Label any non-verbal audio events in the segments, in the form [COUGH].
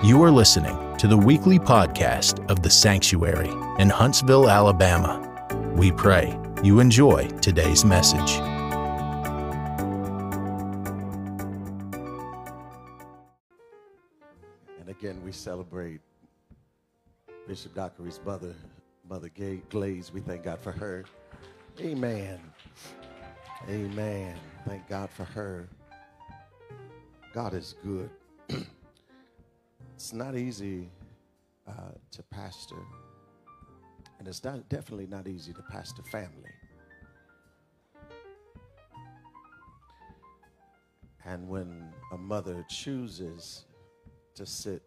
You are listening to the weekly podcast of The Sanctuary in Huntsville, Alabama. We pray you enjoy today's message. And again, we celebrate Bishop Dockery's mother, Mother Gay Glaze. We thank God for her. Amen. Amen. Thank God for her. God is good. [CLEARS THROAT] it's not easy uh, to pastor, and it's not, definitely not easy to pastor family. And when a mother chooses to sit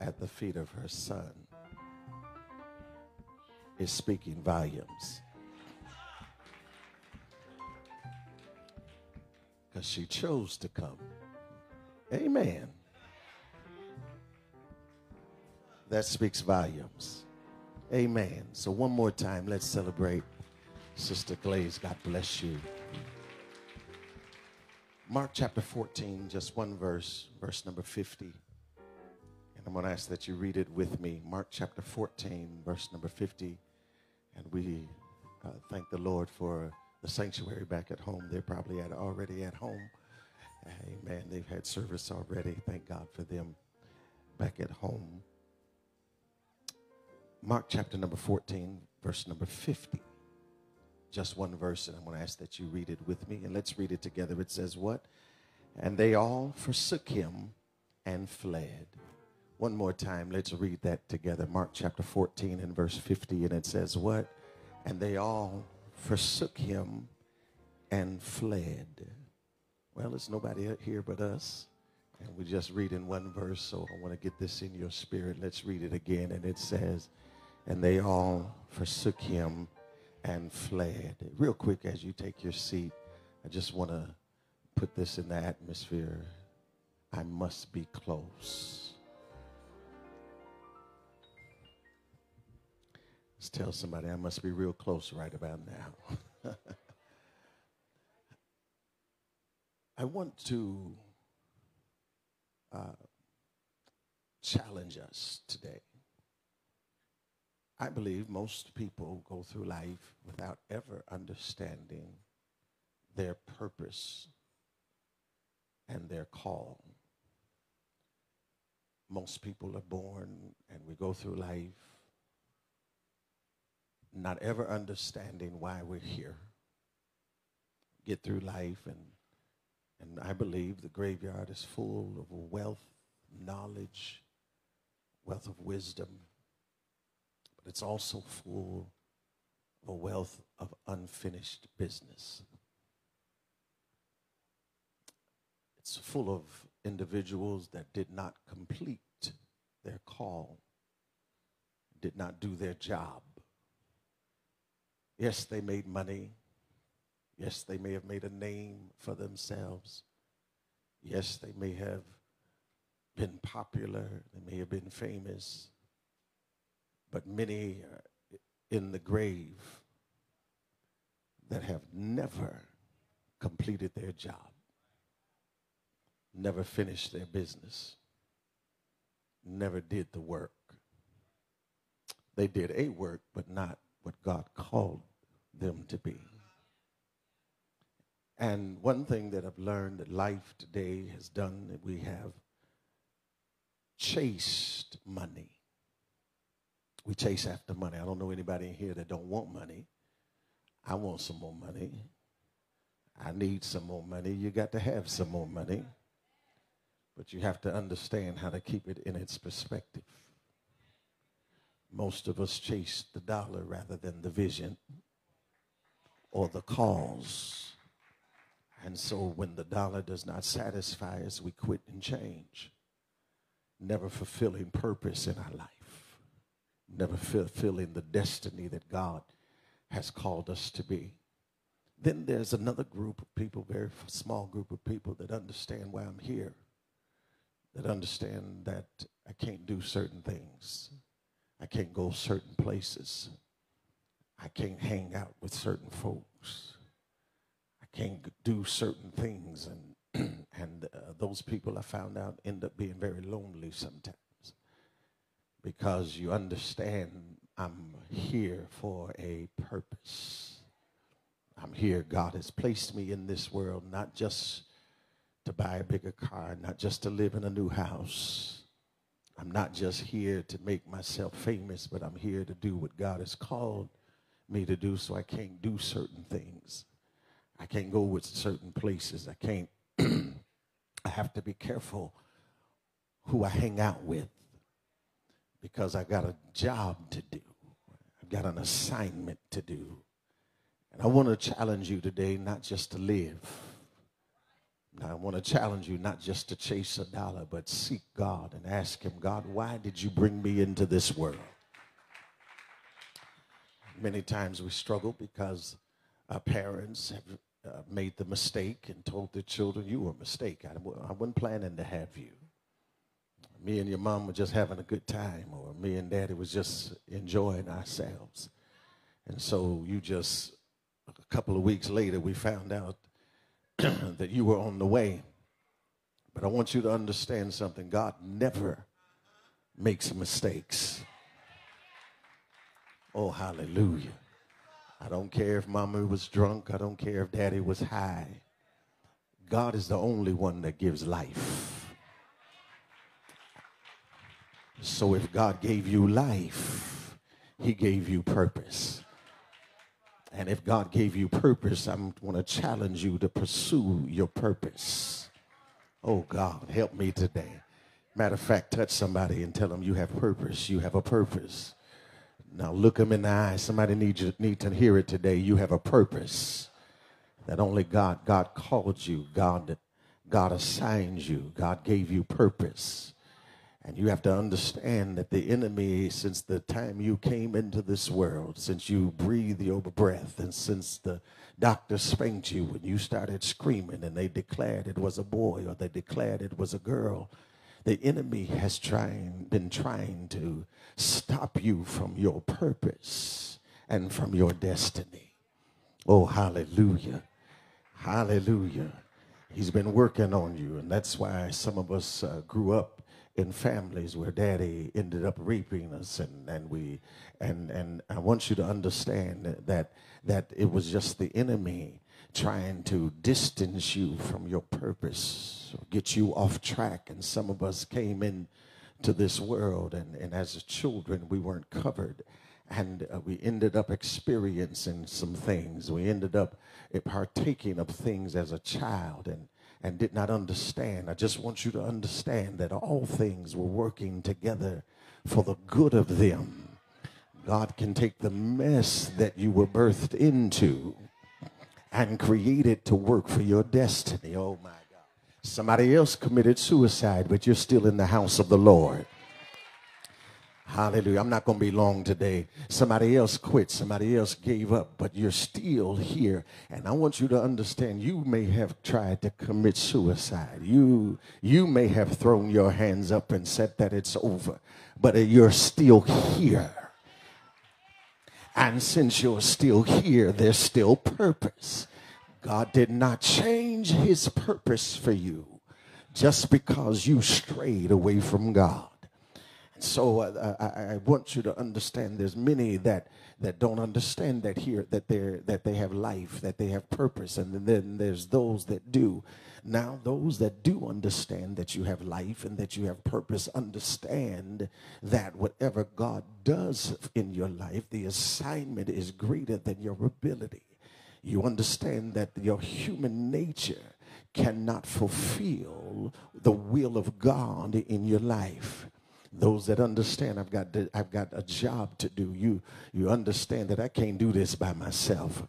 at the feet of her son, is speaking volumes. Because she chose to come. Amen. That speaks volumes. Amen. So, one more time, let's celebrate Sister Glaze. God bless you. Mark chapter 14, just one verse, verse number 50. And I'm going to ask that you read it with me. Mark chapter 14, verse number 50. And we uh, thank the Lord for the sanctuary back at home. They're probably at, already at home. Amen. They've had service already. Thank God for them back at home. Mark chapter number 14, verse number 50. Just one verse, and I'm going to ask that you read it with me, and let's read it together. It says, What? And they all forsook him and fled. One more time, let's read that together. Mark chapter 14 and verse 50, and it says, What? And they all forsook him and fled. Well, it's nobody here but us. And we're just reading one verse, so I want to get this in your spirit. Let's read it again. And it says, And they all forsook him and fled. Real quick, as you take your seat, I just want to put this in the atmosphere. I must be close. Let's tell somebody I must be real close right about now. [LAUGHS] I want to uh, challenge us today. I believe most people go through life without ever understanding their purpose and their call. Most people are born and we go through life not ever understanding why we're here. Get through life and and I believe the graveyard is full of wealth, knowledge, wealth of wisdom, but it's also full of a wealth of unfinished business. It's full of individuals that did not complete their call, did not do their job. Yes, they made money. Yes, they may have made a name for themselves. Yes, they may have been popular. They may have been famous. But many uh, in the grave that have never completed their job, never finished their business, never did the work. They did a work, but not what God called them to be. And one thing that I've learned that life today has done that we have chased money. We chase after money. I don't know anybody in here that don't want money. I want some more money. I need some more money. You got to have some more money. But you have to understand how to keep it in its perspective. Most of us chase the dollar rather than the vision or the cause. And so when the dollar does not satisfy us, we quit and change, never fulfilling purpose in our life, never fulfilling the destiny that God has called us to be. Then there's another group of people, very small group of people that understand why I'm here, that understand that I can't do certain things. I can't go certain places. I can't hang out with certain folks. I can't do certain things. And [CLEARS THROAT] And uh, those people I found out end up being very lonely sometimes because you understand I'm here for a purpose. I'm here. God has placed me in this world not just to buy a bigger car, not just to live in a new house. I'm not just here to make myself famous, but I'm here to do what God has called me to do, so I can't do certain things. I can't go with certain places. I can't, [CLEARS THROAT] I have to be careful who I hang out with because I got a job to do. I've got an assignment to do. And I want to challenge you today not just to live. Now, I want to challenge you not just to chase a dollar, but seek God and ask Him, God, why did you bring me into this world? Many times we struggle because our parents have uh, made the mistake and told their children, You were a mistake. I, I wasn't planning to have you. Me and your mom were just having a good time, or me and daddy was just enjoying ourselves. And so you just, a couple of weeks later, we found out [CLEARS THROAT] that you were on the way. But I want you to understand something God never makes mistakes. Oh, hallelujah. I don't care if mama was drunk. I don't care if daddy was high. God is the only one that gives life. So if God gave you life, he gave you purpose. And if God gave you purpose, I'm going to challenge you to pursue your purpose. Oh God, help me today. Matter of fact, touch somebody and tell them you have purpose. You have a purpose. Now look them in the eye. Somebody needs you need to hear it today. You have a purpose that only God God called you. God God assigned you. God gave you purpose. And you have to understand that the enemy, since the time you came into this world, since you breathed your breath, and since the doctor spanked you when you started screaming and they declared it was a boy or they declared it was a girl, the enemy has trying, been trying to stop you from your purpose and from your destiny. Oh, hallelujah. Hallelujah. He's been working on you, and that's why some of us uh, grew up in families where daddy ended up raping us and, and we and and I want you to understand that that it was just the enemy trying to distance you from your purpose get you off track and some of us came in to this world and, and as children we weren't covered and uh, we ended up experiencing some things we ended up partaking of things as a child and and did not understand. I just want you to understand that all things were working together for the good of them. God can take the mess that you were birthed into and create it to work for your destiny. Oh my God. Somebody else committed suicide, but you're still in the house of the Lord. Hallelujah. I'm not going to be long today. Somebody else quit. Somebody else gave up, but you're still here. And I want you to understand you may have tried to commit suicide. You, you may have thrown your hands up and said that it's over, but you're still here. And since you're still here, there's still purpose. God did not change his purpose for you just because you strayed away from God. So uh, I, I, want you to understand there's many that that don't understand that here that they that they have life, that they have purpose, and then there's those that do. Now, those that do understand that you have life and that you have purpose understand that whatever God does in your life, the assignment is greater than your ability. You understand that your human nature cannot fulfill the will of God in your life those that understand I've got to, I've got a job to do. You you understand that I can't do this by myself.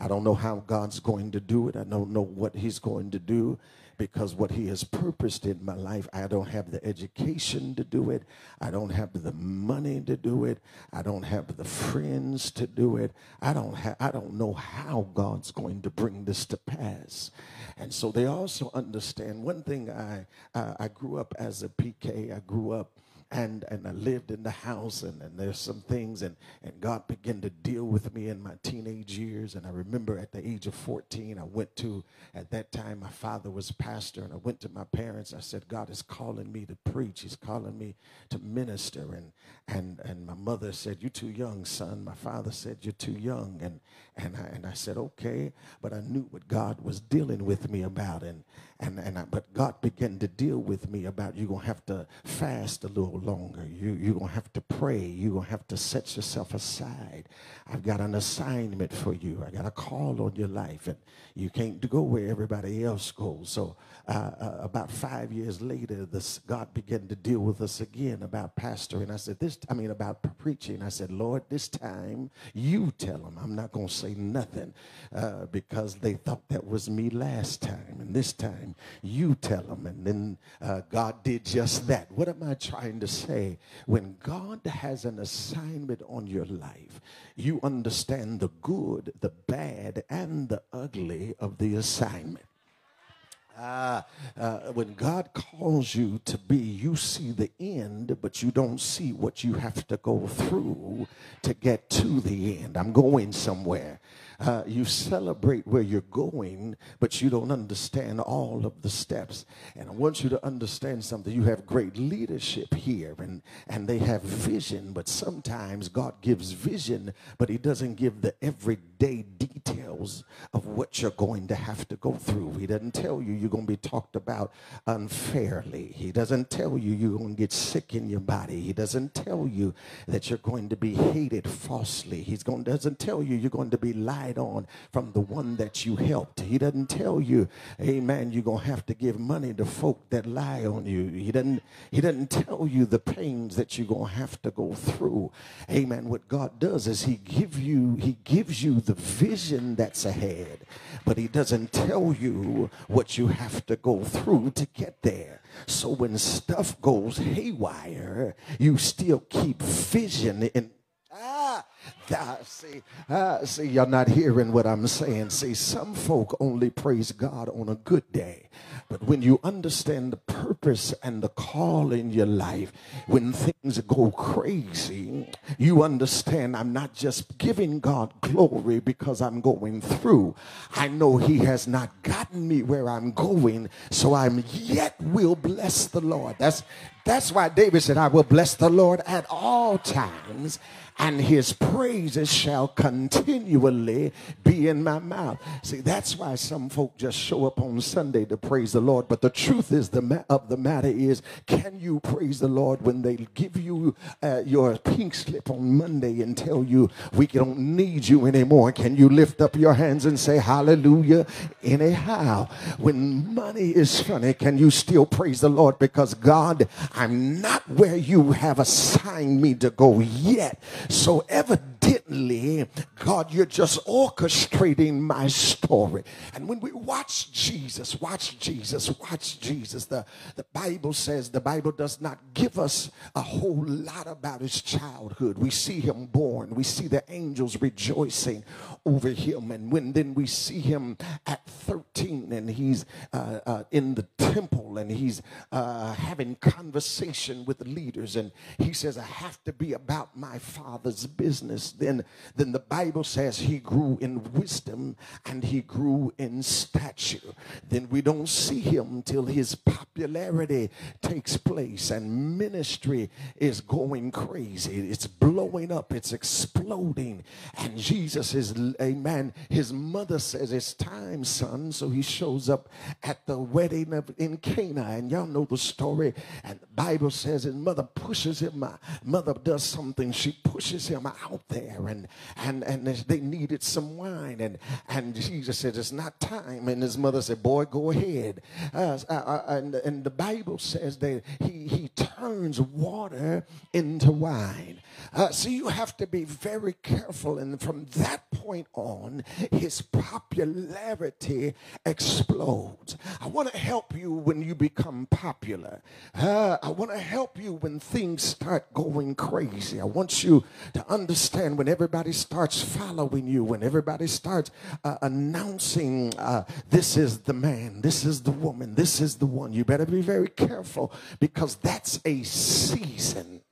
I don't know how God's going to do it. I don't know what he's going to do because what he has purposed in my life, I don't have the education to do it. I don't have the money to do it. I don't have the friends to do it. I don't have I don't know how God's going to bring this to pass. And so they also understand one thing I I, I grew up as a PK. I grew up and and I lived in the house and, and there's some things and and God began to deal with me in my teenage years. And I remember at the age of 14 I went to at that time my father was pastor and I went to my parents. I said God is calling me to preach. He's calling me to minister. And and and my mother said you're too young son. My father said you're too young. And and I, and I said okay. But I knew what God was dealing with me about. And and and I, but God began to deal with me about you're gonna have to fast a little longer. You you're gonna have to pray. You're gonna have to set yourself aside. I've got an assignment for you. I got a call on your life, and you can't go where everybody else goes. So uh, uh, about five years later, this God began to deal with us again about pastoring. I said this. I mean about preaching. I said, Lord, this time you tell them. I'm not gonna say nothing uh, because they thought that was me last time, and this time you tell them. And then uh, God did just that. What am I trying to say? When God has an assignment on your life, you understand the good, the bad, and the ugly of the assignment. Uh, uh, when God calls you to be, you see the end, but you don't see what you have to go through to get to the end. I'm going somewhere. Uh, you celebrate where you're going, but you don't understand all of the steps. And I want you to understand something. You have great leadership here, and, and they have vision, but sometimes God gives vision, but He doesn't give the everyday details of what you're going to have to go through. He doesn't tell you you're going to be talked about unfairly. He doesn't tell you you're going to get sick in your body. He doesn't tell you that you're going to be hated falsely. He doesn't tell you you're going to be lied on from the one that you helped. He doesn't tell you, amen, you're going to have to give money to folk that lie on you. He doesn't, he doesn't tell you the pains that you're going to have to go through. Amen. What God does is he give you, he gives you the vision that's ahead, but he doesn't tell you what you have to go through to get there. So when stuff goes haywire, you still keep vision in [LAUGHS] That, see, uh, see, you're not hearing what I'm saying. See, some folk only praise God on a good day. But when you understand the purpose and the call in your life, when things go crazy, you understand I'm not just giving God glory because I'm going through. I know He has not gotten me where I'm going, so I'm yet will bless the Lord. That's that's why David said, I will bless the Lord at all times and his praises shall continually be in my mouth. See, that's why some folk just show up on Sunday to praise the Lord. But the truth is the ma- of the matter is, can you praise the Lord when they give you uh, your pink slip on Monday and tell you we don't need you anymore? Can you lift up your hands and say hallelujah anyhow? When money is funny, can you still praise the Lord because God, I'm not where you have assigned me to go yet. So evidently, God, you're just orchestrating my story. And when we watch Jesus, watch Jesus, watch Jesus, the, the Bible says the Bible does not give us a whole lot about his childhood. We see him born, we see the angels rejoicing over him. And when then we see him at 13 and he's uh, uh, in the temple and he's uh, having conversation with leaders and he says, I have to be about my father's business, then, then the Bible says he grew in wisdom and he grew in stature. Then we don't see him until his popularity takes place and ministry is going crazy. It's blowing up, it's exploding. And Jesus is, a man. His mother says, It's time, son. So he shows up at the wedding of, in Cana. And y'all know the story. And the Bible says his mother pushes him. Mother does something. She pushes him out there and and and they needed some wine and and Jesus said it's not time and his mother said boy go ahead. Uh, uh, uh, and and the Bible says that he he turns water into wine. Uh, so you have to be very careful and from that point on his popularity explodes. I want to help you when you become popular. Uh, I want to help you when things start going crazy. I want you to understand when everybody starts following you, when everybody starts uh, announcing, uh, this is the man, this is the woman, this is the one. You better be very careful because that's a season.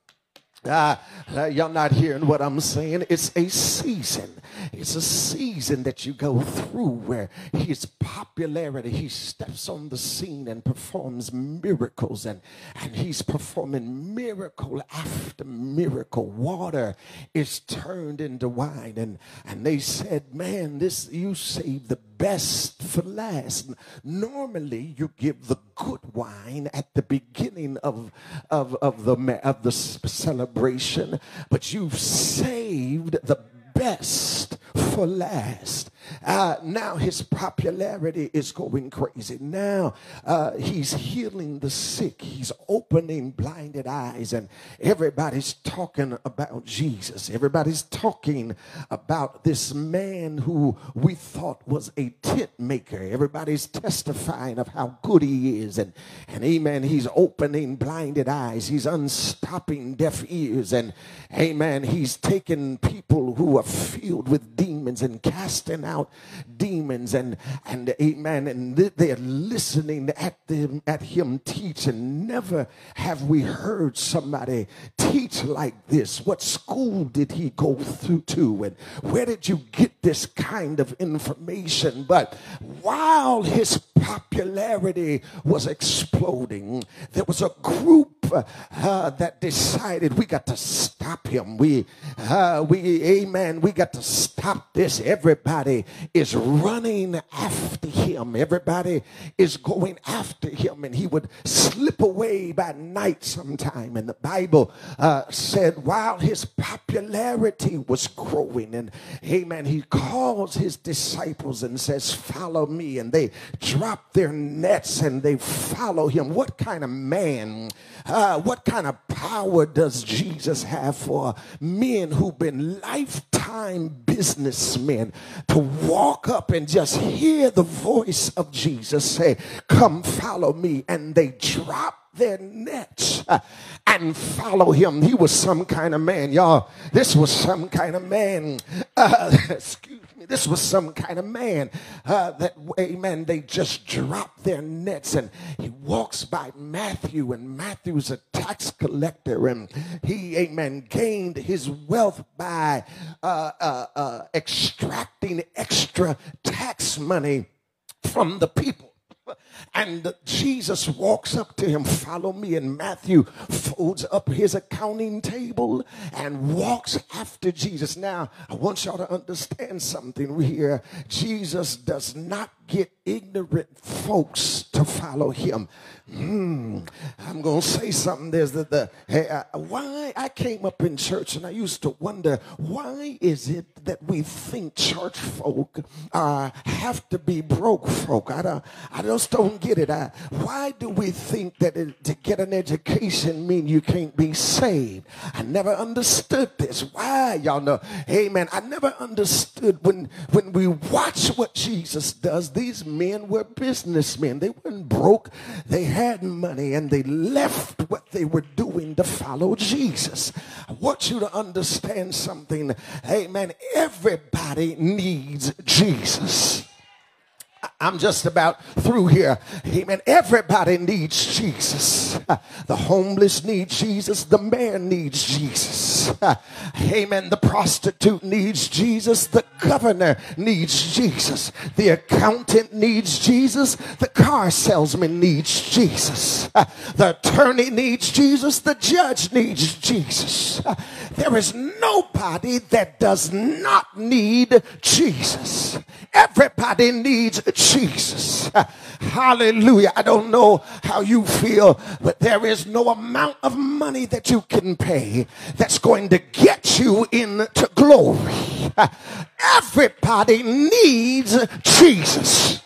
Uh, uh, y'all not hearing what I'm saying? It's a season. It's a season that you go through where his popularity, he steps on the scene and performs miracles, and, and he's performing miracle after miracle. Water is turned into wine, and, and they said, Man, this you saved the best for last. Normally, you give the good wine at the beginning of, of, of, the, of the celebration, but you've saved the best for last. Uh, now his popularity is going crazy. Now uh, he's healing the sick. He's opening blinded eyes, and everybody's talking about Jesus. Everybody's talking about this man who we thought was a tent maker. Everybody's testifying of how good he is, and and amen. He's opening blinded eyes. He's unstopping deaf ears, and amen. He's taking people who are filled with demons and casting out out demons and and amen and they're listening at them at him teach and never have we heard somebody teach like this. What school did he go through to and where did you get this kind of information? But while his popularity was exploding there was a group uh, that decided we got to stop him. We, uh, we, amen. We got to stop this. Everybody is running after him. Everybody is going after him, and he would slip away by night sometime. And the Bible uh, said while his popularity was growing, and amen, he calls his disciples and says, Follow me. And they drop their nets and they follow him. What kind of man? Uh, Uh, what kind of power does Jesus have for men who've been lifetime businessmen to walk up and just hear the voice of Jesus say, Come follow me? And they drop their nets and follow him. He was some kind of man, y'all. This was some kind of man. Uh, [LAUGHS] excuse me. This was some kind of man uh, that, amen, they just dropped their nets and he walks by Matthew and Matthew's a tax collector and he, amen, gained his wealth by uh, uh, uh extracting extra tax money from the people. And Jesus walks up to him, follow me. And Matthew folds up his accounting table and walks after Jesus. Now, I want y'all to understand something here. Jesus does not get ignorant folks to follow him. Hmm, I'm going to say something. There's the, the hey, uh, why I came up in church and I used to wonder why is it that we think church folk uh, have to be broke folk? I, don't, I just don't get it. I, why do we think that it, to get an education mean you can't be saved? I never understood this. Why, y'all know? Hey, man, I never understood when, when we watch what Jesus does these men were businessmen. They weren't broke. They had money and they left what they were doing to follow Jesus. I want you to understand something. Amen. Everybody needs Jesus. I'm just about through here. Amen. Everybody needs Jesus. The homeless need Jesus. The man needs Jesus. Amen. The prostitute needs Jesus. The governor needs Jesus. The accountant needs Jesus. The car salesman needs Jesus. The attorney needs Jesus. The judge needs Jesus. There is nobody that does not need Jesus. Everybody needs Jesus. Hallelujah. I don't know how you feel, but there is no amount of money that you can pay that's going to get you into glory. Everybody needs Jesus.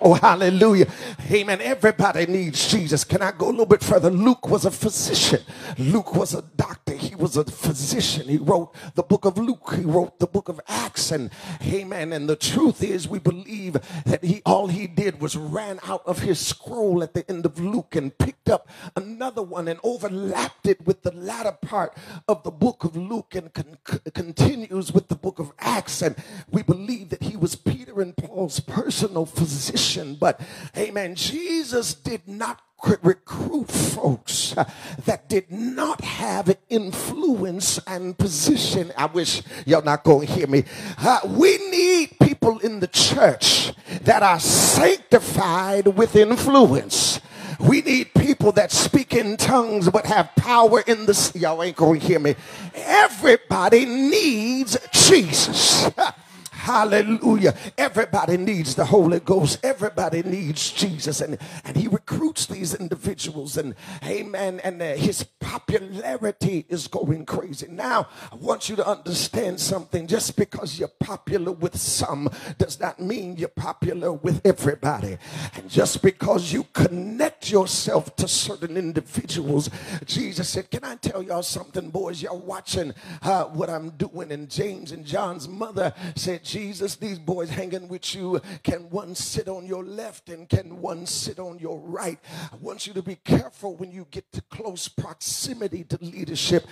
Oh, hallelujah. Amen. Everybody needs Jesus. Can I go a little bit further? Luke was a physician. Luke was a doctor. He was a physician. He wrote the book of Luke. He wrote the book of Acts. And amen. And the truth is, we believe that he all he did was ran out of his scroll at the end of Luke and picked up another one and overlapped it with the latter part of the book of Luke and con- continues with the book of Acts. And we believe that he was Peter and Paul's personal physician But, amen, Jesus did not recruit folks uh, that did not have influence and position. I wish y'all not going to hear me. Uh, we need people in the church that are sanctified with influence. We need people that speak in tongues but have power in the. Sea. Y'all ain't going to hear me. Everybody needs Jesus. [LAUGHS] Hallelujah. Everybody needs the Holy Ghost. Everybody needs Jesus. And, and he recruits these individuals. And amen. And uh, his popularity is going crazy. Now, I want you to understand something. Just because you're popular with some does not mean you're popular with everybody. And just because you connect yourself to certain individuals, Jesus said, Can I tell y'all something, boys? Y'all watching uh, what I'm doing. And James and John's mother said, Jesus, these boys hanging with you, can one sit on your left and can one sit on your right? I want you to be careful when you get to close proximity to leadership.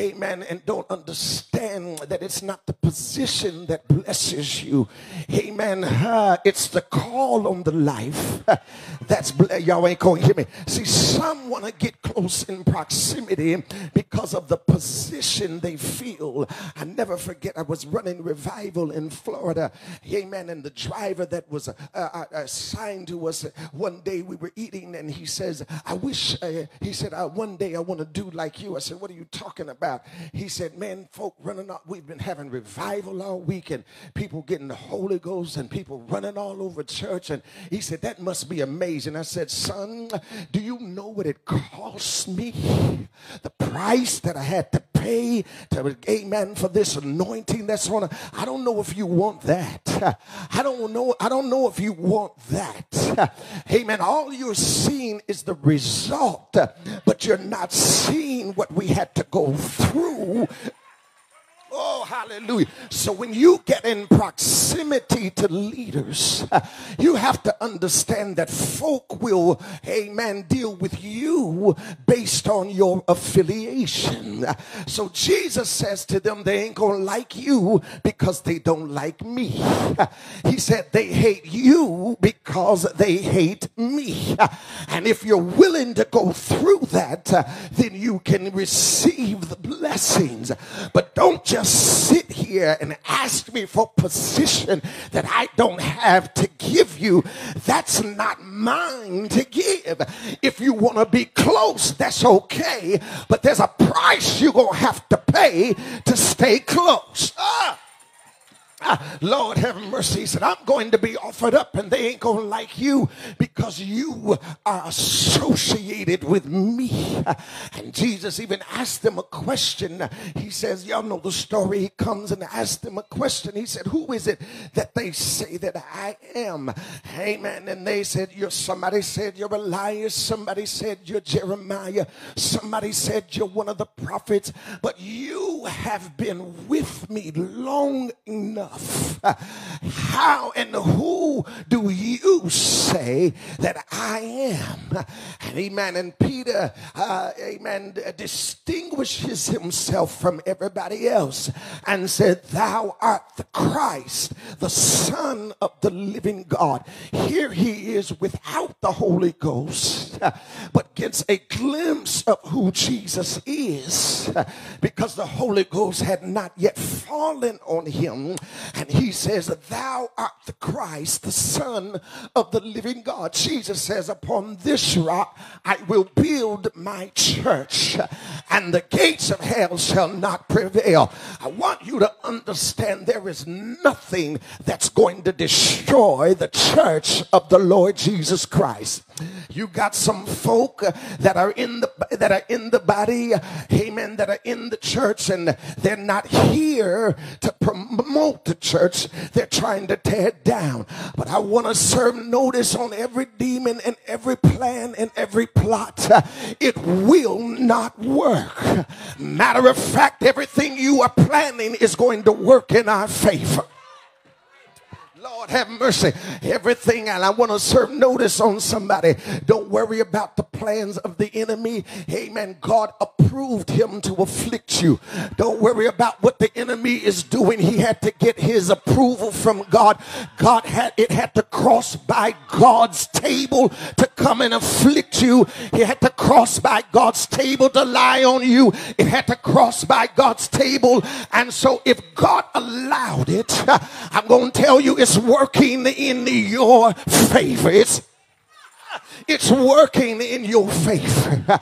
Amen. And don't understand that it's not the position that blesses you. Amen. Uh, it's the call on the life [LAUGHS] that's y'all ain't going to hear me. See, some want to get close in proximity because of the position they feel. I never forget I was running revival in Florida. Amen. And the driver that was uh, uh, assigned to us one day we were eating and he says, I wish, uh, he said, uh, one day I want to do like you. I said, what are you talking about? He said, man, folk running up, we've been having revival all week and people getting the Holy Ghost and people running all over church. And he said, that must be amazing. I said, son, do you know what it cost me? The price that I had to pay to, amen, for this anointing that's on. I don't know if you want that. [LAUGHS] I don't know. I don't know if you want that. [LAUGHS] Amen. All you're seeing is the result, but you're not seeing what we had to go through Oh, hallelujah. So when you get in proximity to leaders, [LAUGHS] you have to understand that folk will, amen, deal with you based on your affiliation. So Jesus says to them, they ain't going to like you because they don't like me. [LAUGHS] He said they hate you because they hate me. [LAUGHS] And if you're willing to go through that, uh, then you can receive the blessings. But don't just sit here and ask me for position that I don't have to give you. That's not mine to give. If you want to be close, that's okay. But there's a price you're going to have to pay to stay close. Ah. [LAUGHS] Lord have mercy. He said, I'm going to be offered up and they ain't going to like you because you are associated with me. [LAUGHS] And Jesus even asked them a question. He says, Y'all know the story. He comes and asks them a question. He said, Who is it that they say that I am? Amen. And they said, You're somebody said you're Elias. Somebody said you're Jeremiah. Somebody said you're one of the prophets. But you have been with me long enough How and who do you say that I am? And amen. And Peter, uh, amen, distinguishes himself from everybody else and said, Thou art the Christ, the Son of the living God. Here he is without the Holy Ghost, but gets a glimpse of who Jesus is because the Holy Ghost had not yet fallen on him and he says, Thou art the Christ, the Son of the living God. Jesus says, Upon this rock I will build my church, and the gates of hell shall not prevail. I want you to understand there is nothing that's going to destroy the church of the Lord Jesus Christ. You got some folk that are in the that are in the body, amen, that are in the church and they're not here to promote the church. They're trying to tear it down. But I want to serve notice on every demon and every plan and every plot. It will not work. Matter of fact, everything you are planning is going to work in our favor. Lord have mercy. Everything, and I want to serve notice on somebody. Don't worry about the plans of the enemy. Amen. God approved him to afflict you. Don't worry about what the enemy is doing. He had to get his approval from God. God had it had to cross by God's table to come and afflict you. He had to cross by God's table to lie on you. It had to cross by God's table. And so if God allowed it, [LAUGHS] I'm going to tell you it's working in your favor. It's it's working in your favor.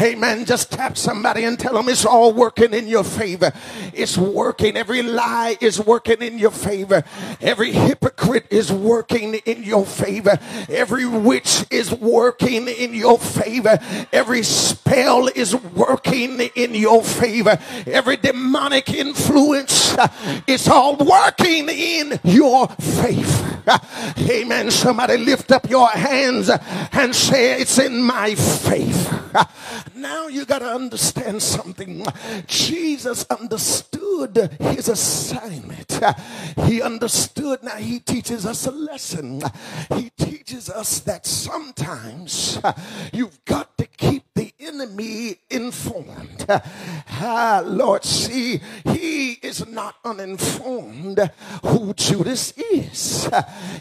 Amen. Just tap somebody and tell them it's all working in your favor. It's working. Every lie is working in your favor. Every hypocrite is working in your favor. Every witch is working in your favor. Every spell is working in your favor. Every demonic influence, it's all working in your favor. Amen. Somebody lift up your hands and say, It's in my faith. [LAUGHS] Now you got to understand something. Jesus understood his assignment. He understood. Now he teaches us a lesson. He teaches us that sometimes you've got to keep the enemy informed. Ah, Lord, see, he is not uninformed who Judas is.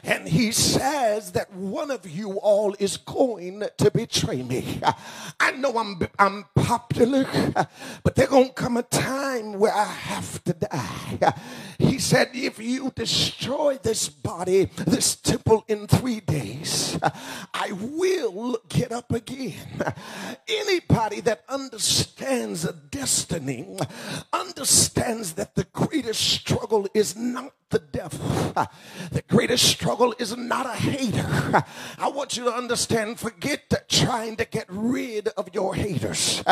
And he says that one of you all is going to betray me. I know I'm, I'm popular, but there's going to come a time where I have to die. He said, if you destroy this body, this temple in three days, I will get up again. Anybody that understands a destiny understands that the greatest struggle is not the devil. The greatest struggle is not a hater. I want you to understand, forget trying to get rid of your haters.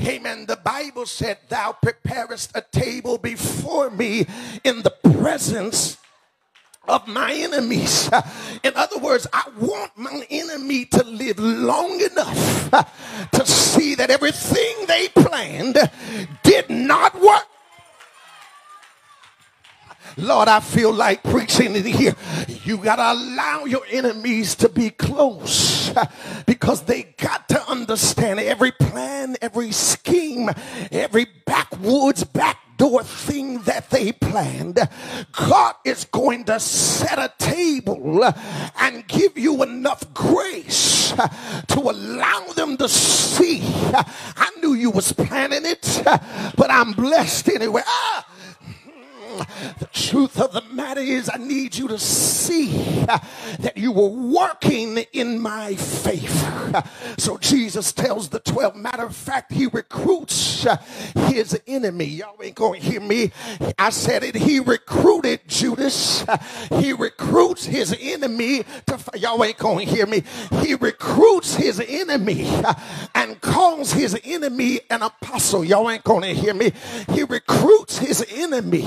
Amen. The Bible said, Thou preparest a table before me in the presence of my enemies. [LAUGHS] In other words, I want my enemy to live long enough [LAUGHS] to see that everything they planned did not work. Lord, I feel like preaching in here. You got to allow your enemies to be close [LAUGHS] because they got to understand every plan, every scheme, every backwoods, backdoor thing that they planned. God is going to set a table and give you enough grace to allow them to see. I knew you was planning it, but I'm blessed anyway. Ah, the truth of the matter is, I need you to see that you were working in my favor. So Jesus tells the 12, matter of fact, he recruits his enemy. Y'all ain't going to hear me. I said it. He recruited Judas. He recruits his enemy to, y'all ain't going to hear me. He recruits his enemy and calls his enemy an apostle. Y'all ain't going to hear me. He recruits his enemy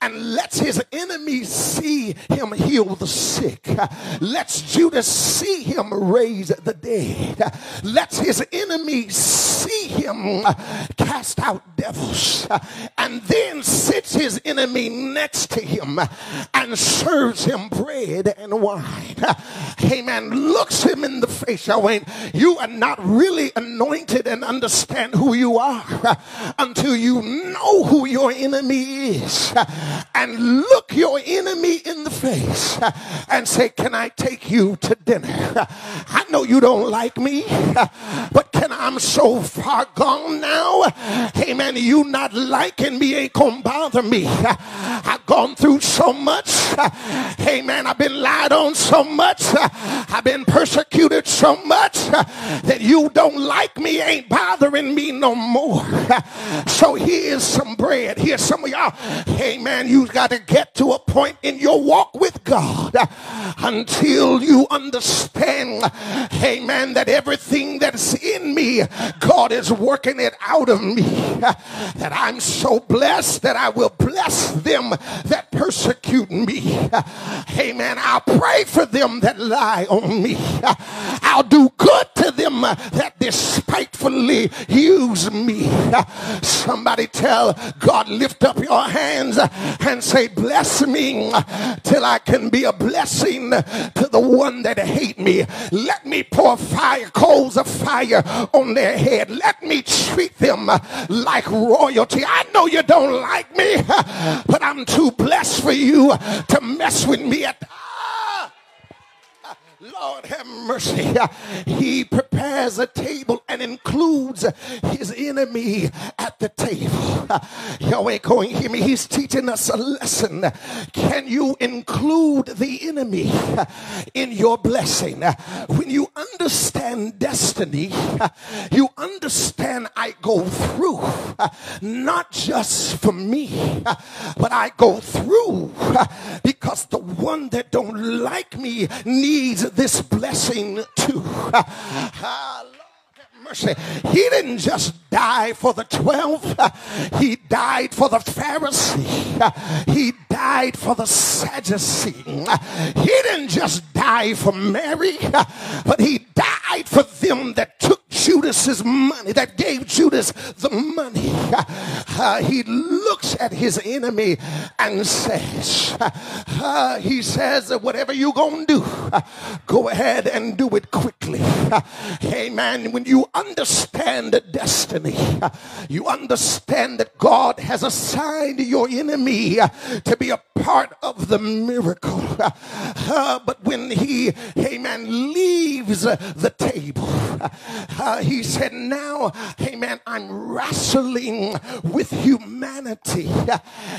and lets his enemies see him heal the sick. Lets Judas see him raise the dead. Lets his enemies see him cast out devils. And then sits his enemy next to him and serves him bread and wine. Amen. Looks him in the face. Y'all ain't, you are not really anointed and understand who you are until you know who your enemy is Uh, and look your enemy in the face uh, and say, Can I take you to dinner? I know you don't like me, uh, but can I'm so far gone now? Amen. You not liking me ain't gonna bother me. I've gone through so much. Amen. I've been lied on so much. I've been persecuted so much that you don't like me ain't bothering me no more. So here's some bread. Here's some of y'all. Amen. You've got to get to a point in your walk with God uh, until you understand, amen, that everything that's in me, God is working it out of me. Uh, that I'm so blessed that I will bless them that persecute me. Uh, amen. I'll pray for them that lie on me. I'll do good to them that despitefully use me. Somebody tell God, lift up your hands and say, Bless me till I can be a blessing to the one that hate me. Let me pour fire, coals of fire on their head. Let me treat them like royalty. I know you don't like me, but I'm too blessed for you to mess with me at Lord have mercy. He prepares a table and includes his enemy the table. [LAUGHS] Ain't going hear me. He's teaching us a lesson. Can you include the enemy [LAUGHS] in your blessing? When you understand destiny, [LAUGHS] you understand I go through, not just for me, but I go through because the one that don't like me needs this blessing too. Mercy. He didn't just die for the 12. He died for the Pharisee. He died for the Sadducee. He didn't just die for Mary, but he died for them that took Judas's money, that gave Judas the money. [LAUGHS] Uh, he looks at his enemy and says, [LAUGHS] uh, he says, whatever you're gonna do, uh, [LAUGHS] go ahead and do it quickly. Amen. When you understand the destiny, you understand that God has assigned your enemy to be a part of the miracle. Uh, but when he, amen, leaves the table, he said, Now, amen, I'm wrestling with humanity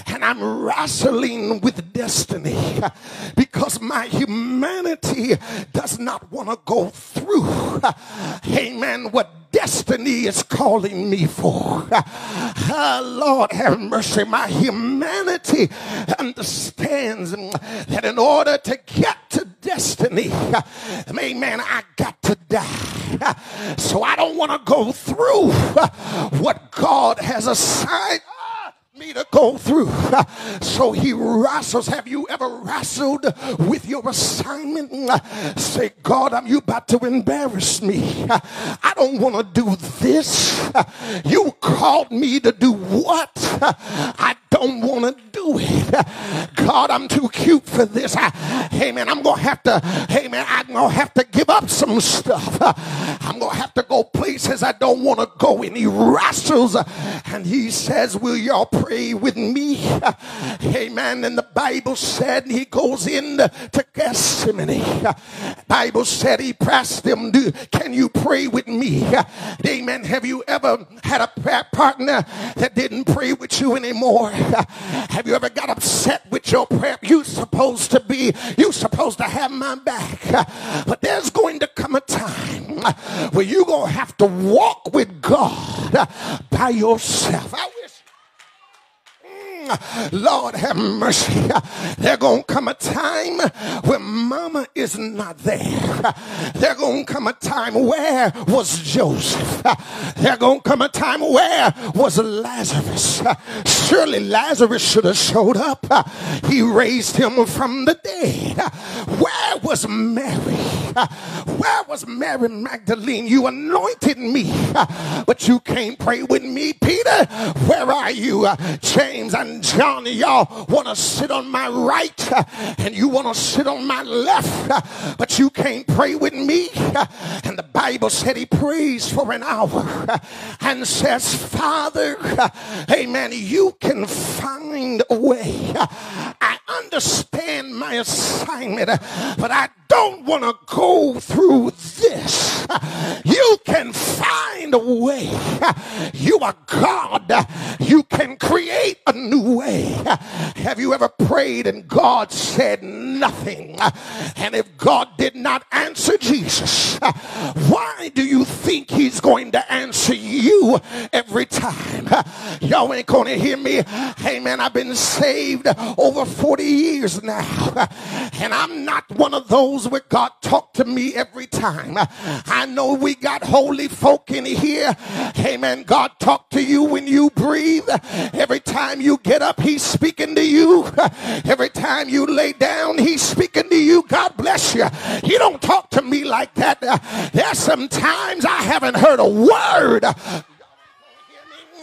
and I'm wrestling with destiny because my humanity does not want to go through, amen, what destiny is calling me for. Uh, Lord, have mercy. My humanity understands that in order to get to destiny, amen, I got to die. So I don't want to go through what God has assigned me to go through. [LAUGHS] So he wrestles. Have you ever wrestled with your assignment? Say, God, I'm you about to embarrass me. I don't want to do this. You called me to do what? I don't want to do it. God, I'm too cute for this. I, hey man, I'm gonna have to, hey man, I'm gonna have to give up some stuff. I'm gonna have to go places I don't want to go. And he wrestles and he says, Will y'all pray with me? Amen. And the Bible said he goes in to Gethsemane. Bible said he pressed them, Do, Can you pray with me? Amen. Have you ever had a partner that didn't pray with you anymore? Have you ever got upset with your prayer? You supposed to be, you supposed to have my back. But there's going to come a time where you're going to have to walk with God by yourself. I Lord have mercy. There gonna come a time when mama is not there. There gonna come a time where was Joseph. There gonna come a time where was Lazarus. Surely Lazarus should have showed up. He raised him from the dead. Where was Mary? Where was Mary Magdalene? You anointed me, but you can't pray with me. Peter, where are you? James and John, y'all want to sit on my right uh, and you want to sit on my left, uh, but you can't pray with me. And the Bible said he prays for an hour uh, and says, Father, amen, you can find a way. I understand my assignment, but I don't want to go through this. You can find a way. You are God. You can create a new way. Have you ever prayed and God said nothing? And if God did not answer Jesus, why do you think he's going to answer you every time? Y'all ain't going to hear me. Hey man, I've been saved over 40 years now. And I'm not one of those where God talk to me every time. I know we got holy folk in here. Amen. God talk to you when you breathe. Every time you get up, he's speaking to you. Every time you lay down, he's speaking to you. God bless you. You don't talk to me like that. There's some times I haven't heard a word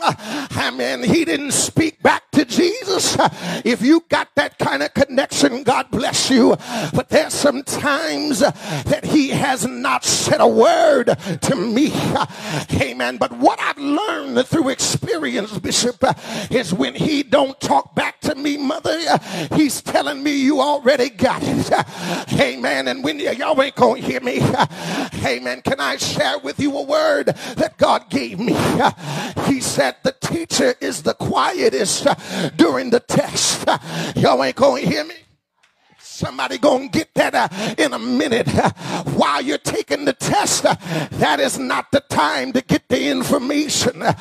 [LAUGHS] I mean, he didn't speak back to Jesus. If you got that kind of connection, God bless you. But there's some times that he has not said a word to me. Amen. But what I've learned through experience, Bishop, is when he don't talk back to me, mother, he's telling me you already got it. Amen. And when y'all ain't gonna hear me, amen. Can I share with you a word that God gave me? He said that the teacher is the quietest during the test. Y'all ain't gonna hear me. Somebody gonna get that uh, in a minute. Uh, while you're taking the test, uh, that is not the time to get the information. Uh,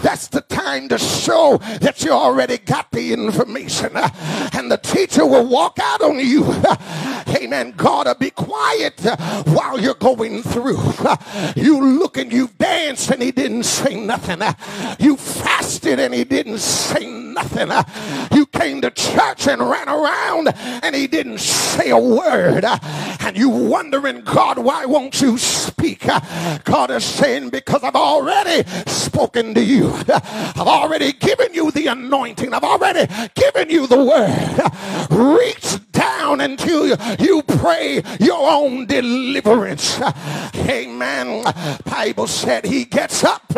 that's the time to show that you already got the information. Uh, and the teacher will walk out on you. Amen. God will be quiet while you're going through. you look and you danced and he didn't say nothing. you fasted and he didn't say nothing. you came to church and ran around and he didn't say a word and you wondering, God, why won't you speak? God is saying, because I've already spoken to you. I've already given you the anointing. I've already given you the word. Reach down until you pray your own deliverance. Amen. Bible said he gets up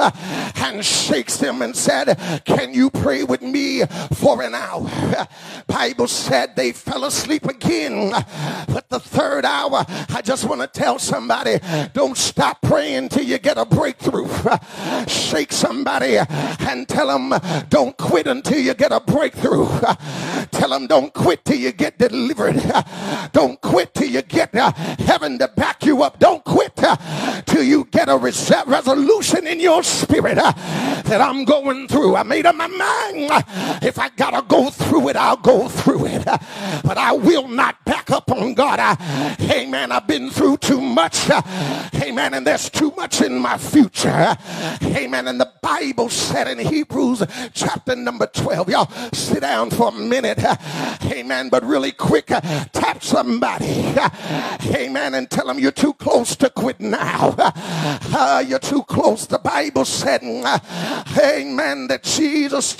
and shakes them and said, can you pray with me for an hour? Bible said they fell asleep again. But the third hour, I just want to tell somebody, don't stop praying till you get a breakthrough. Shake somebody and tell them, don't quit until you get a breakthrough. Tell them, don't quit till you get delivered. Don't quit till you get uh, heaven to back you up. Don't quit uh, till you get a resolution in your spirit uh, that I'm going through. I made up my mind. If I gotta go through it, I'll go through it. But I will not back up on God. I, amen. I've been through too much. Amen. And there's too much in my future. Amen. And the Bible said in Hebrews chapter number 12. Y'all sit down for a minute. Amen. But really quick, tap somebody. Amen. And tell them you're too close to quit now. Uh, you're too close. The Bible said, Amen, that Jesus,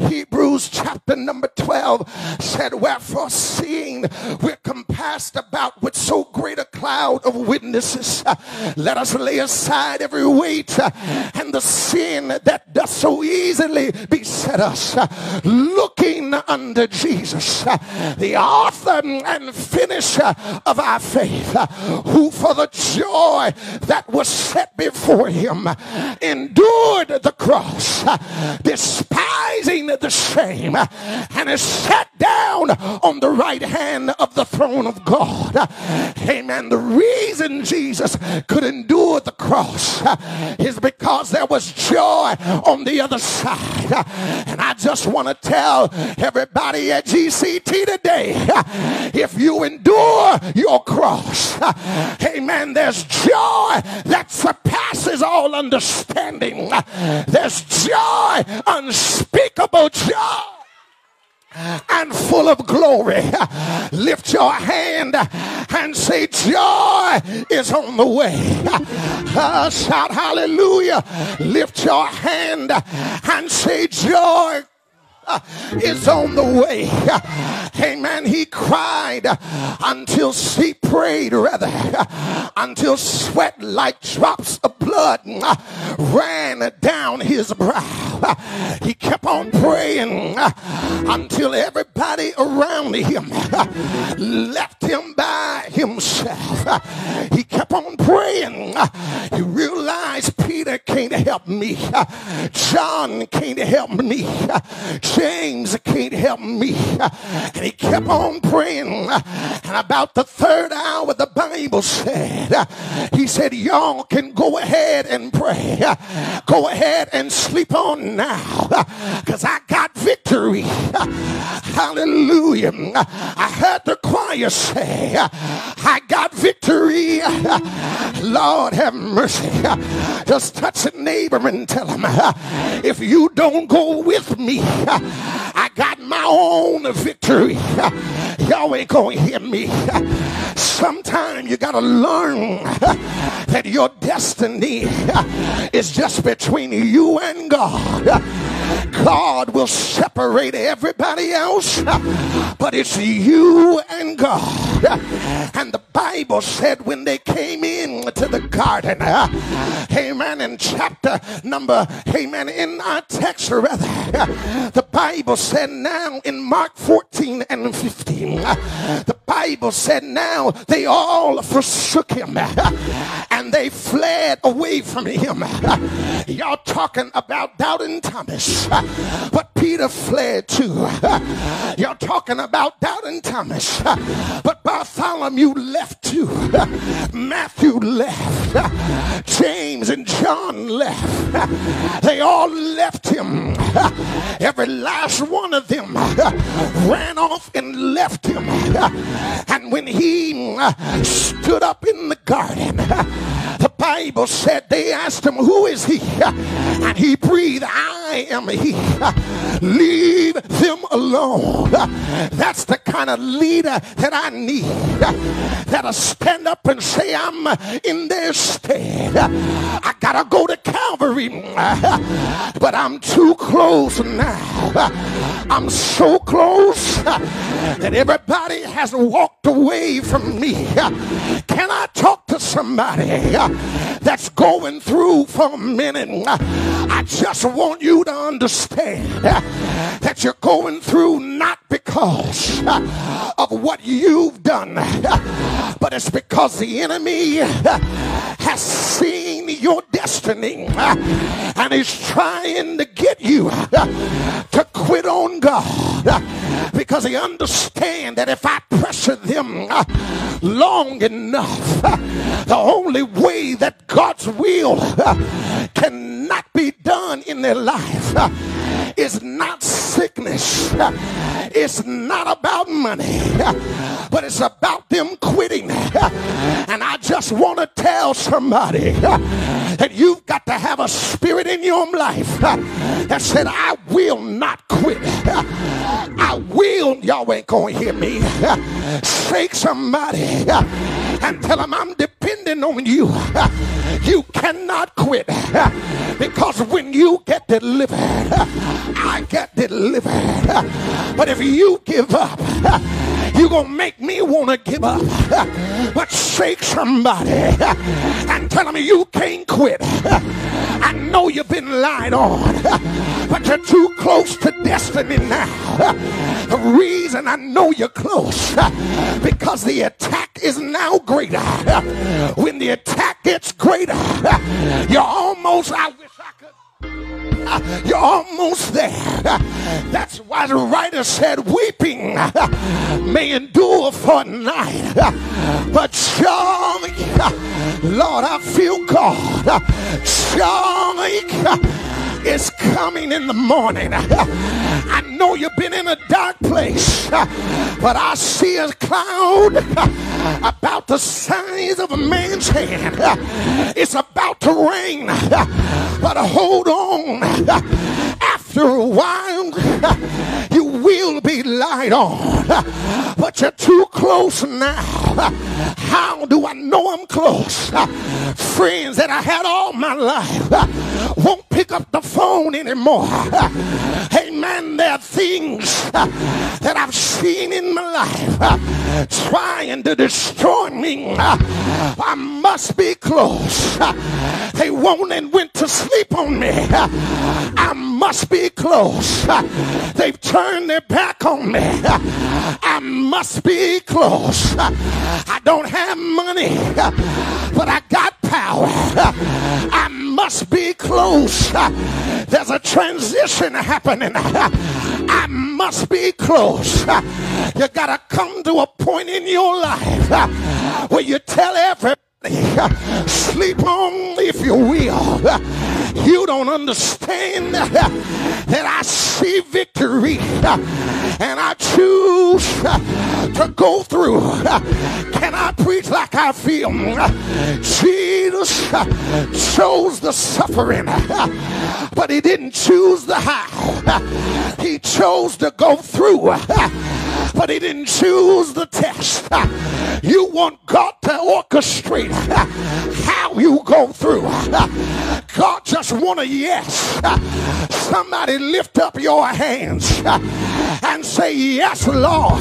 Hebrews chapter number 12 said, Wherefore seeing we're compassed about with so great a cloud of witnesses, let us lay aside every weight and the sin that does so easily beset us, looking unto Jesus, the author and finisher of our faith, who for the joy that was set before him endured the cross, despising the shame, and is sat down on the right hand of the throne of God. Amen. The reason Jesus could endure the cross is because there was joy on the other side. And I just want to tell everybody at GCT today if you endure your cross, amen, there's joy that surpasses all understanding. There's joy, unspeakable joy and full of glory. Lift your hand and say, Joy is on the way. Uh, shout hallelujah. Lift your hand and say, Joy is on the way. Amen. He cried until he prayed rather until sweat like drops of blood ran down his brow. He kept on praying until everybody around him left him by himself. He kept on praying. He realized Peter can't help me. John can't help me. James can't help me. And he kept on praying. And about the third hour, the Bible said, he said, y'all can go ahead and pray. Go ahead and sleep on now. Because I got victory. Hallelujah. I heard the choir say, I got victory. Lord have mercy. Just touch a neighbor and tell him, if you don't go with me, I got my own victory. Y'all ain't gonna hear me. Sometime you gotta learn that your destiny is just between you and God. God will separate everybody else, but it's you and God. And the Bible said when they came in to the garden, amen, in chapter number, amen, in our text rather, the Bible said now in Mark 14 and 15, the Bible said now they all forsook him and they fled away from him. Y'all talking about doubting Thomas, but Peter fled too. Y'all talking about doubting Thomas, but Bartholomew left too. Matthew left. James and John left. They all left him. Every last one of them ran off and left him. And when he uh, stood up in the garden, Bible said they asked him, Who is he? And he breathed, I am he. Leave them alone. That's the kind of leader that I need. That'll stand up and say, I'm in their stead. I gotta go to Calvary, but I'm too close now. I'm so close that everybody has walked away from me. Can I talk to somebody that's going through for a minute? I just want you to understand that you're going through not because of what you've done, but it's because the enemy has destiny and he's trying to get you uh, to quit on God uh, because he understands that if I pressure them uh, long enough, the only way that God's will cannot be done in their life is not sickness. It's not about money, but it's about them quitting. And I just want to tell somebody that you've got to have a spirit in your life uh, that said, I will not quit. I will, y'all ain't going to hear me. Shake somebody uh, and tell them I'm depending on you. You cannot quit uh, because when you get delivered, I get delivered. But if you give up, you're going to make me want to give up. But shake somebody and tell them you can't quit. I know you've been lied on, but you're too close to destiny now. The reason I know you're close because the attack is now greater. When the attack gets greater, you're almost, I wish. You're almost there. That's why the writer said, Weeping may endure for a night, but joy, Lord, I feel God. Joy is coming in the morning. I know you've been in a dark place, but I see a cloud about the size of a man's hand. It's about to rain, but hold on. After a while, you will be light on, [LAUGHS] but you're too close now. [LAUGHS] How do I know I'm close? [LAUGHS] Friends that I had all my life won't pick up the phone anymore. Amen. There are things that I've seen in my life trying to destroy me. I must be close. They won't and went to sleep on me. I must be close. They've turned their back on me. I must be close. I don't have money, but I got power. I must be close. There's a transition happening. I must be close. You got to come to a point in your life where you tell everybody [LAUGHS] Sleep on, if you will. [LAUGHS] You don't understand [LAUGHS] that I see victory and I choose to go through. Can I preach like I feel? Jesus chose the suffering, but he didn't choose the how. He chose to go through but he didn't choose the test. You want God to orchestrate how you go through. God just want a yes. Somebody lift up your hands and say, Yes, Lord.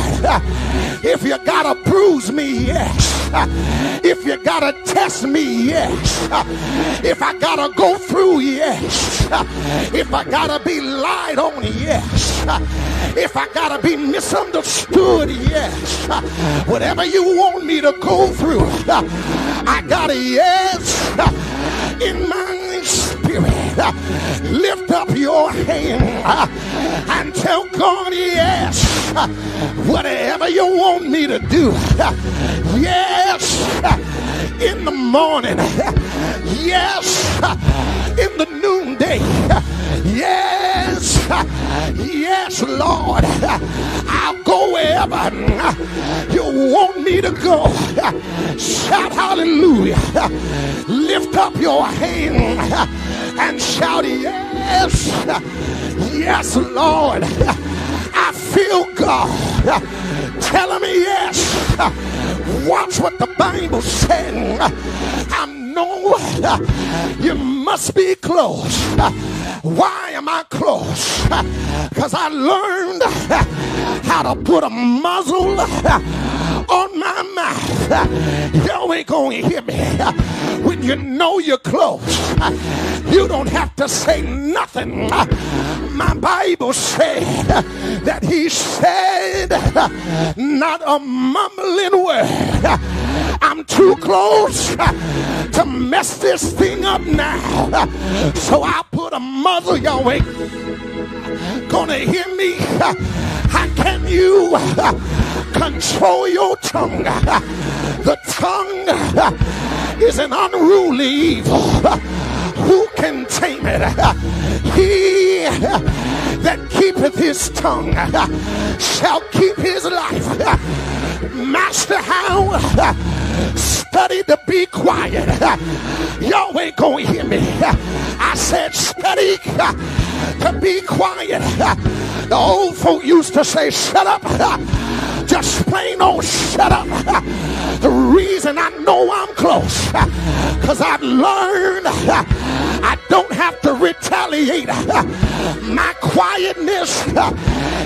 If you gotta bruise me, yes. If you gotta test me, yes. If I gotta go through, yes. If I gotta be lied on, yes. If I gotta be misunderstood, yes. Whatever you want me to go through, I got a yes in my spirit. Lift up your hand and tell God, yes, whatever you want me to do. Yes, in the morning. Yes, in the noonday. Yes, [LAUGHS] yes, Lord. I'll go wherever you want me to go. Shout hallelujah. Lift up your hand and shout, Yes, yes, Lord. I feel God telling me yes. Watch what the Bible said. I know you must be close. Why am I close? [LAUGHS] Because I learned uh, how to put a muzzle uh, on my mouth. Y'all ain't gonna hear me. When you know you're close, you don't have to say nothing. My Bible said that he said, not a mumbling word. I'm too close to mess this thing up now. So I put a muzzle, y'all ain't gonna hear me. How can you control your tongue? The tongue is an unruly evil. Who can tame it? He that keepeth his tongue shall keep his life. Master, how? Study to be quiet. Y'all ain't gonna hear me. I said, study to be quiet. The old folk used to say, shut up. Just plain old shut up. The reason I know I'm close, because I've learned I don't have to retaliate. My quietness,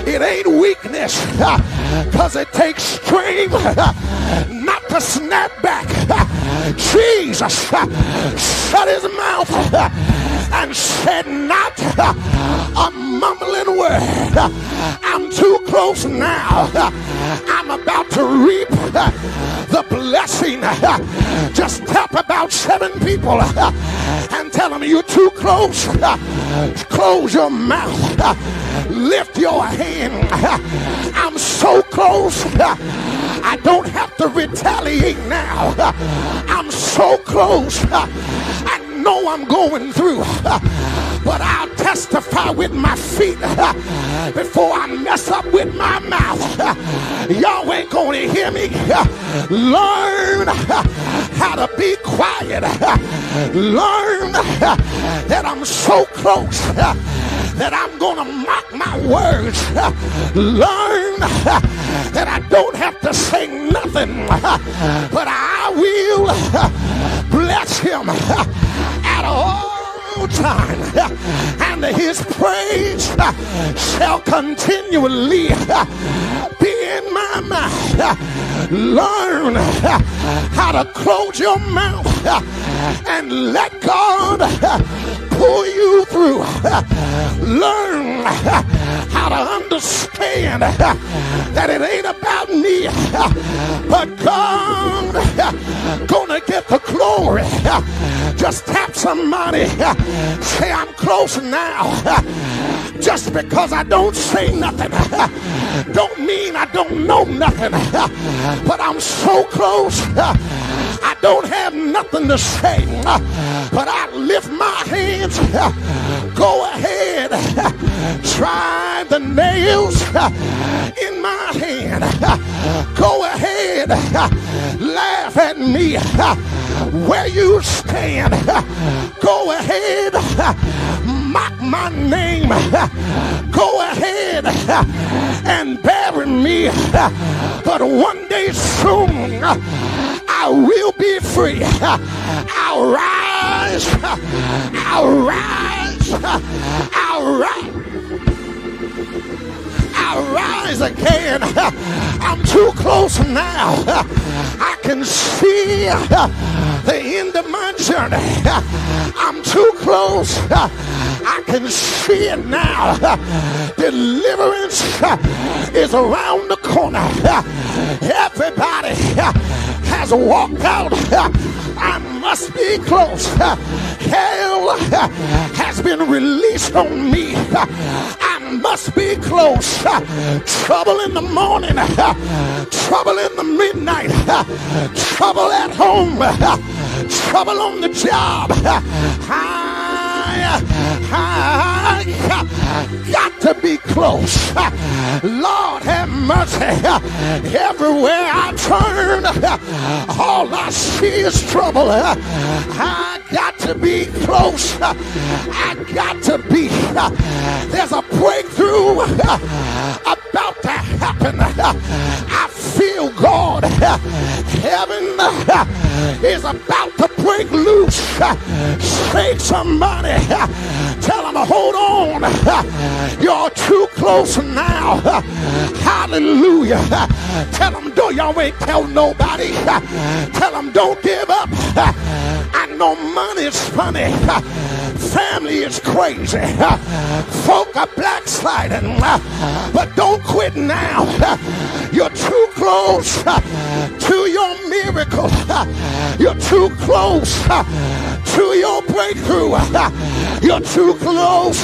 it ain't weakness, because it takes strength not to snap back. Jesus shut his mouth and said not a mumbling word. I'm too close now. I'm about to reap the blessing. Just tap about seven people and tell them you're too close. Close your mouth. Lift your hand. I'm so close. I don't have to retaliate now. I'm so close. I know I'm going through, [LAUGHS] but I'll testify with my feet [LAUGHS] before I mess up with my mouth. [LAUGHS] Y'all ain't gonna hear me. [LAUGHS] Learn how to be quiet. Learn that I'm so close that I'm going to mock my words. Learn that I don't have to say nothing, but I will bless him at all time, and his praise shall continually be in my mouth. Learn how to close your mouth and let God pull you through. Learn how to understand that it ain't about me, but God gonna get the glory. Just tap somebody, say I'm close now. Just because I don't say nothing, don't mean I don't know nothing, but I'm so close. I don't have nothing to say, but I lift my hands. Go ahead, try the nails in my hand. Go ahead, laugh at me where you stand. [LAUGHS] Go ahead, [LAUGHS] mock my name. [LAUGHS] Go ahead and bury me. But one day soon, I will be free. I'll rise. I'll rise. I'll rise. I'll rise again. [LAUGHS] I'm too close now. [LAUGHS] I can see the end of my journey. [LAUGHS] I'm too close. I can see it now. Deliverance is around the corner. Everybody has walked out. I must be close. Hell has been released on me. I must be close. Trouble in the morning, trouble in the midnight, trouble at home, trouble on the job. I, I got to be close. Lord have mercy. Everywhere I turn, all I see is trouble. I got to be close. I got to be. There's a breakthrough about to happen. I feel God. Heaven is about to break loose. Shake somebody. Tell them, hold on. You're too close now. Hallelujah. Tell them, don't y'all ain't tell nobody. Tell them, don't give up. I know money's funny. Family is crazy. Folk are backsliding. But don't quit now. You're too close to your miracle. You're too close to your breakthrough. You're too close.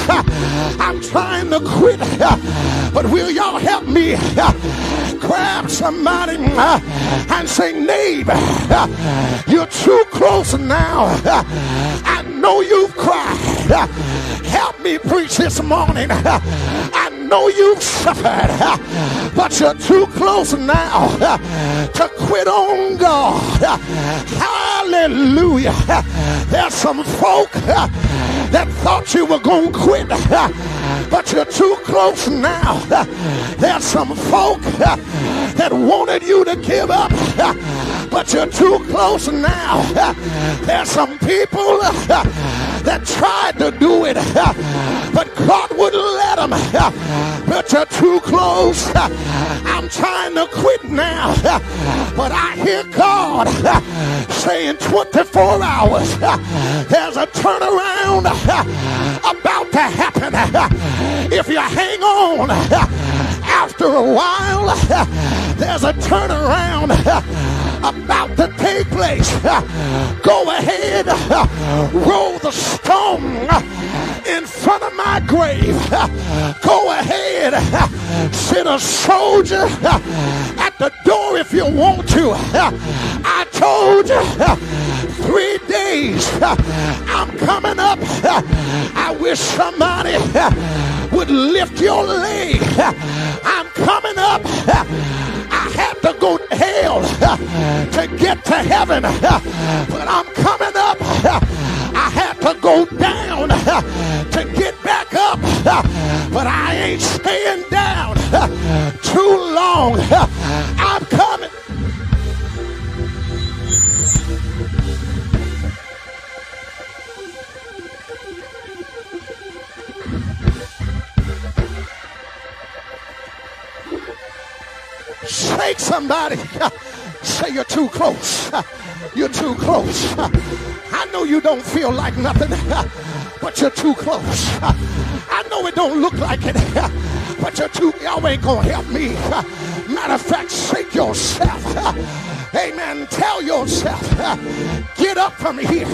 I'm trying to quit. But will y'all help me? Grab somebody uh, and say, neighbor, uh, you're too close now. Uh, I know you've cried. Help me preach this morning. I know you've suffered, but you're too close now to quit on God. Hallelujah. There's some folk that thought you were going to quit, but you're too close now. There's some folk that wanted you to give up, but you're too close now. There's some people that tried to do it, but God wouldn't let them. But you're too close. I'm trying to quit now, but I hear God saying 24 hours. There's a turnaround about to happen. If you hang on, after a while, there's a turnaround about to place. Go ahead, roll the stone in front of my grave. Go ahead, send a soldier at the door if you want to. I told you three days I'm coming up. I wish somebody would lift your leg. I'm coming up. I had to go to hell uh, to get to heaven, uh, but I'm coming up. Uh, I had to go down to get back up, but I ain't staying down too long. I'm coming. Shake somebody. [LAUGHS] Say you're too close. [LAUGHS] You're too close. [LAUGHS] I know you don't feel like nothing, but you're too close. I know it don't look like it, but you're too, y'all ain't gonna help me. Matter of fact, shake yourself. Amen. Tell yourself, get up from here.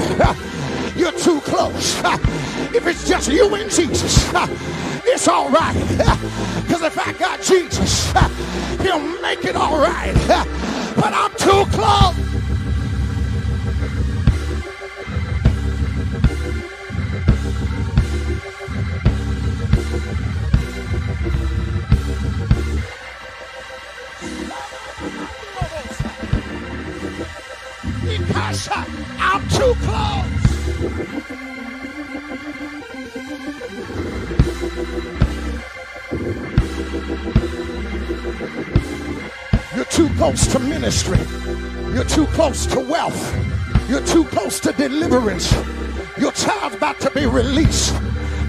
You're too close. [LAUGHS] If it's just you and Jesus, [LAUGHS] it's all right. [LAUGHS] Because if I got Jesus, he'll make it all right. But I'm too close. I'm too close. You're too close to ministry. You're too close to wealth. You're too close to deliverance. Your child's about to be released.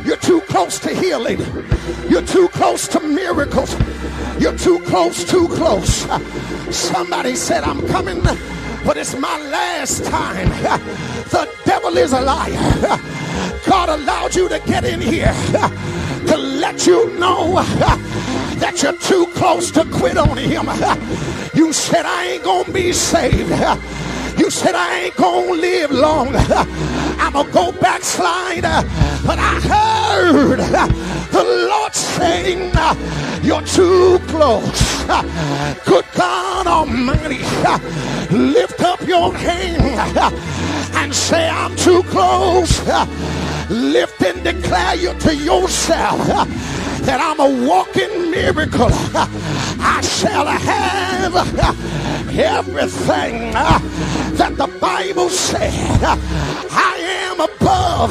You're too close to healing. You're too close to miracles. You're too close, too close. Somebody said, I'm coming, but it's my last time. [LAUGHS] The devil is a liar. [LAUGHS] God allowed you to get in here [LAUGHS] to let you know [LAUGHS] that you're too close to quit on him. You said, I ain't gonna be saved. You said, I ain't gonna live long. I'm gonna go backslide. But I heard the Lord saying, You're too close. Good God Almighty, lift up your hand and say, I'm too close. Lift and declare you to yourself that I'm a walking miracle. I shall have everything that the Bible said. I am above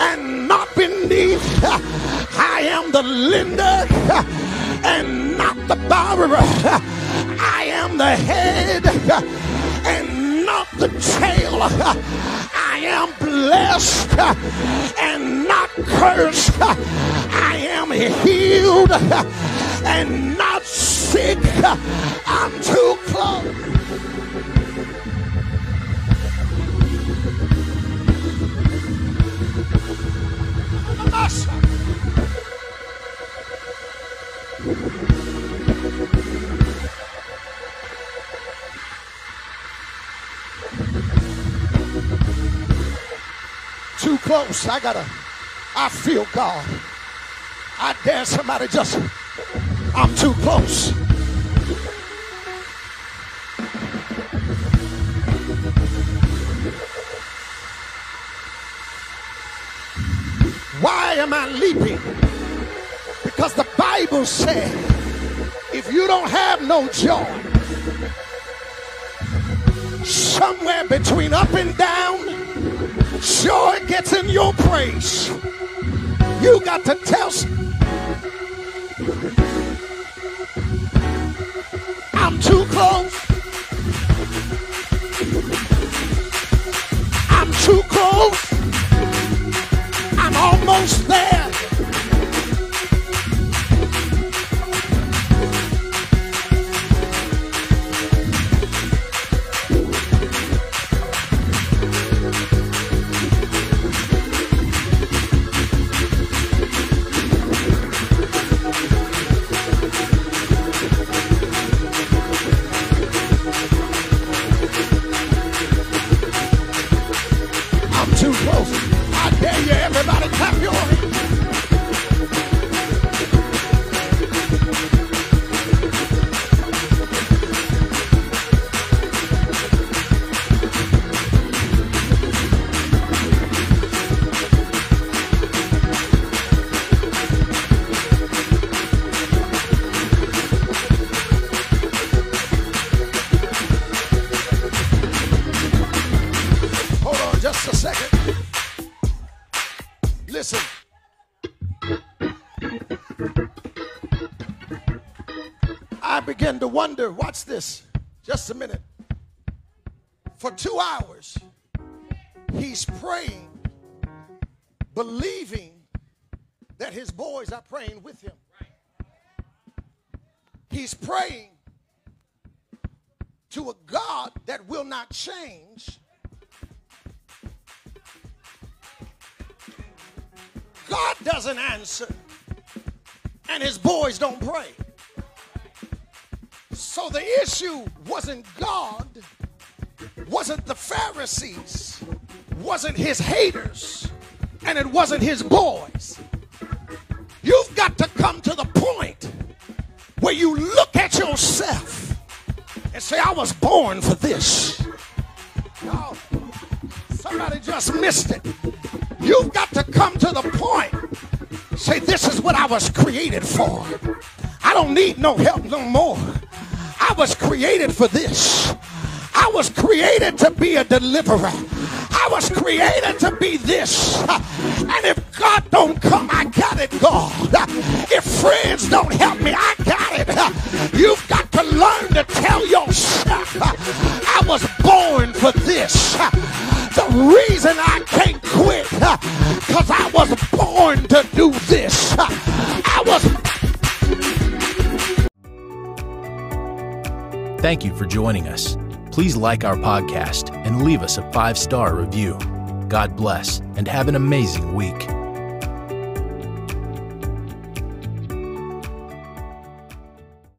and not beneath. I am the lender and not the borrower. I am the head and not the tail. I am blessed and not cursed. I am healed and not sick. I'm too close. Close. I gotta, I feel God. I dare somebody just, I'm too close. Why am I leaping? Because the Bible said, if you don't have no joy, somewhere between up and down, joy gets in your praise. You got to tell. I'm too close. I'm too close. I'm almost there. Listen. I began to wonder, watch this, just a minute. For two hours, he's praying, believing that his boys are praying with him. He's praying to a God that will not change. God doesn't answer, and his boys don't pray. So the issue wasn't God, wasn't the Pharisees, wasn't his haters, and it wasn't his boys. You've got to come to the point where you look at yourself and say, I was born for this. No, somebody just missed it. You've got to come to the point. Say, this is what I was created for. I don't need no help no more. I was created for this. I was created to be a deliverer. I was created to be this. And if God don't come, I got it, God. If friends don't help me, I got it. You've got to learn to tell yourself, I was born for this. The reason I can't quit, because I was born to do this. I was. Thank you for joining us. Please like our podcast and leave us a five star review. God bless and have an amazing week.